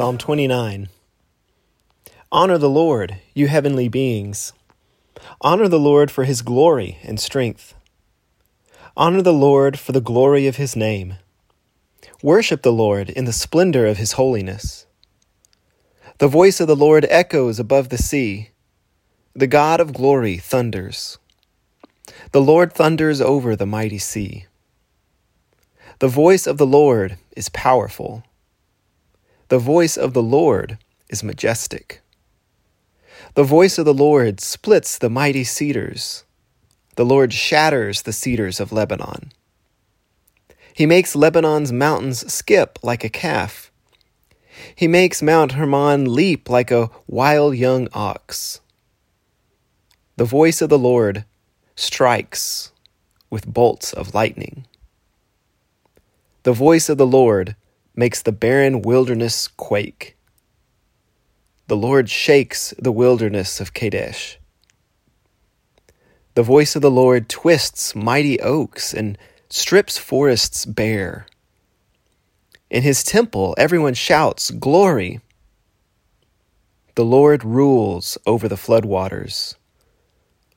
Psalm 29. Honor the Lord, you heavenly beings. Honor the Lord for his glory and strength. Honor the Lord for the glory of his name. Worship the Lord in the splendor of his holiness. The voice of the Lord echoes above the sea. The God of glory thunders. The Lord thunders over the mighty sea. The voice of the Lord is powerful. The voice of the Lord is majestic. The voice of the Lord splits the mighty cedars. The Lord shatters the cedars of Lebanon. He makes Lebanon's mountains skip like a calf. He makes Mount Hermon leap like a wild young ox. The voice of the Lord strikes with bolts of lightning. The voice of the Lord makes the barren wilderness quake. The Lord shakes the wilderness of Kadesh. The voice of the Lord twists mighty oaks and strips forests bare. In his temple, everyone shouts, Glory! The Lord rules over the floodwaters.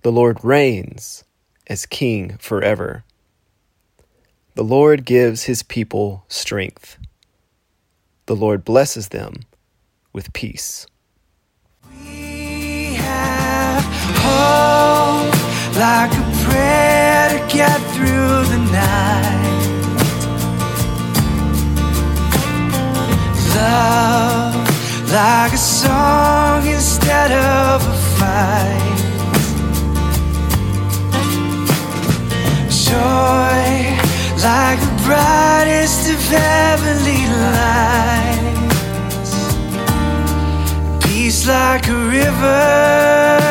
The Lord reigns as king forever. The Lord gives his people strength the Lord blesses them with peace. We have hope like a prayer to get through the night. Love like a song instead of a fight. Brightest of heavenly lights. Peace like a river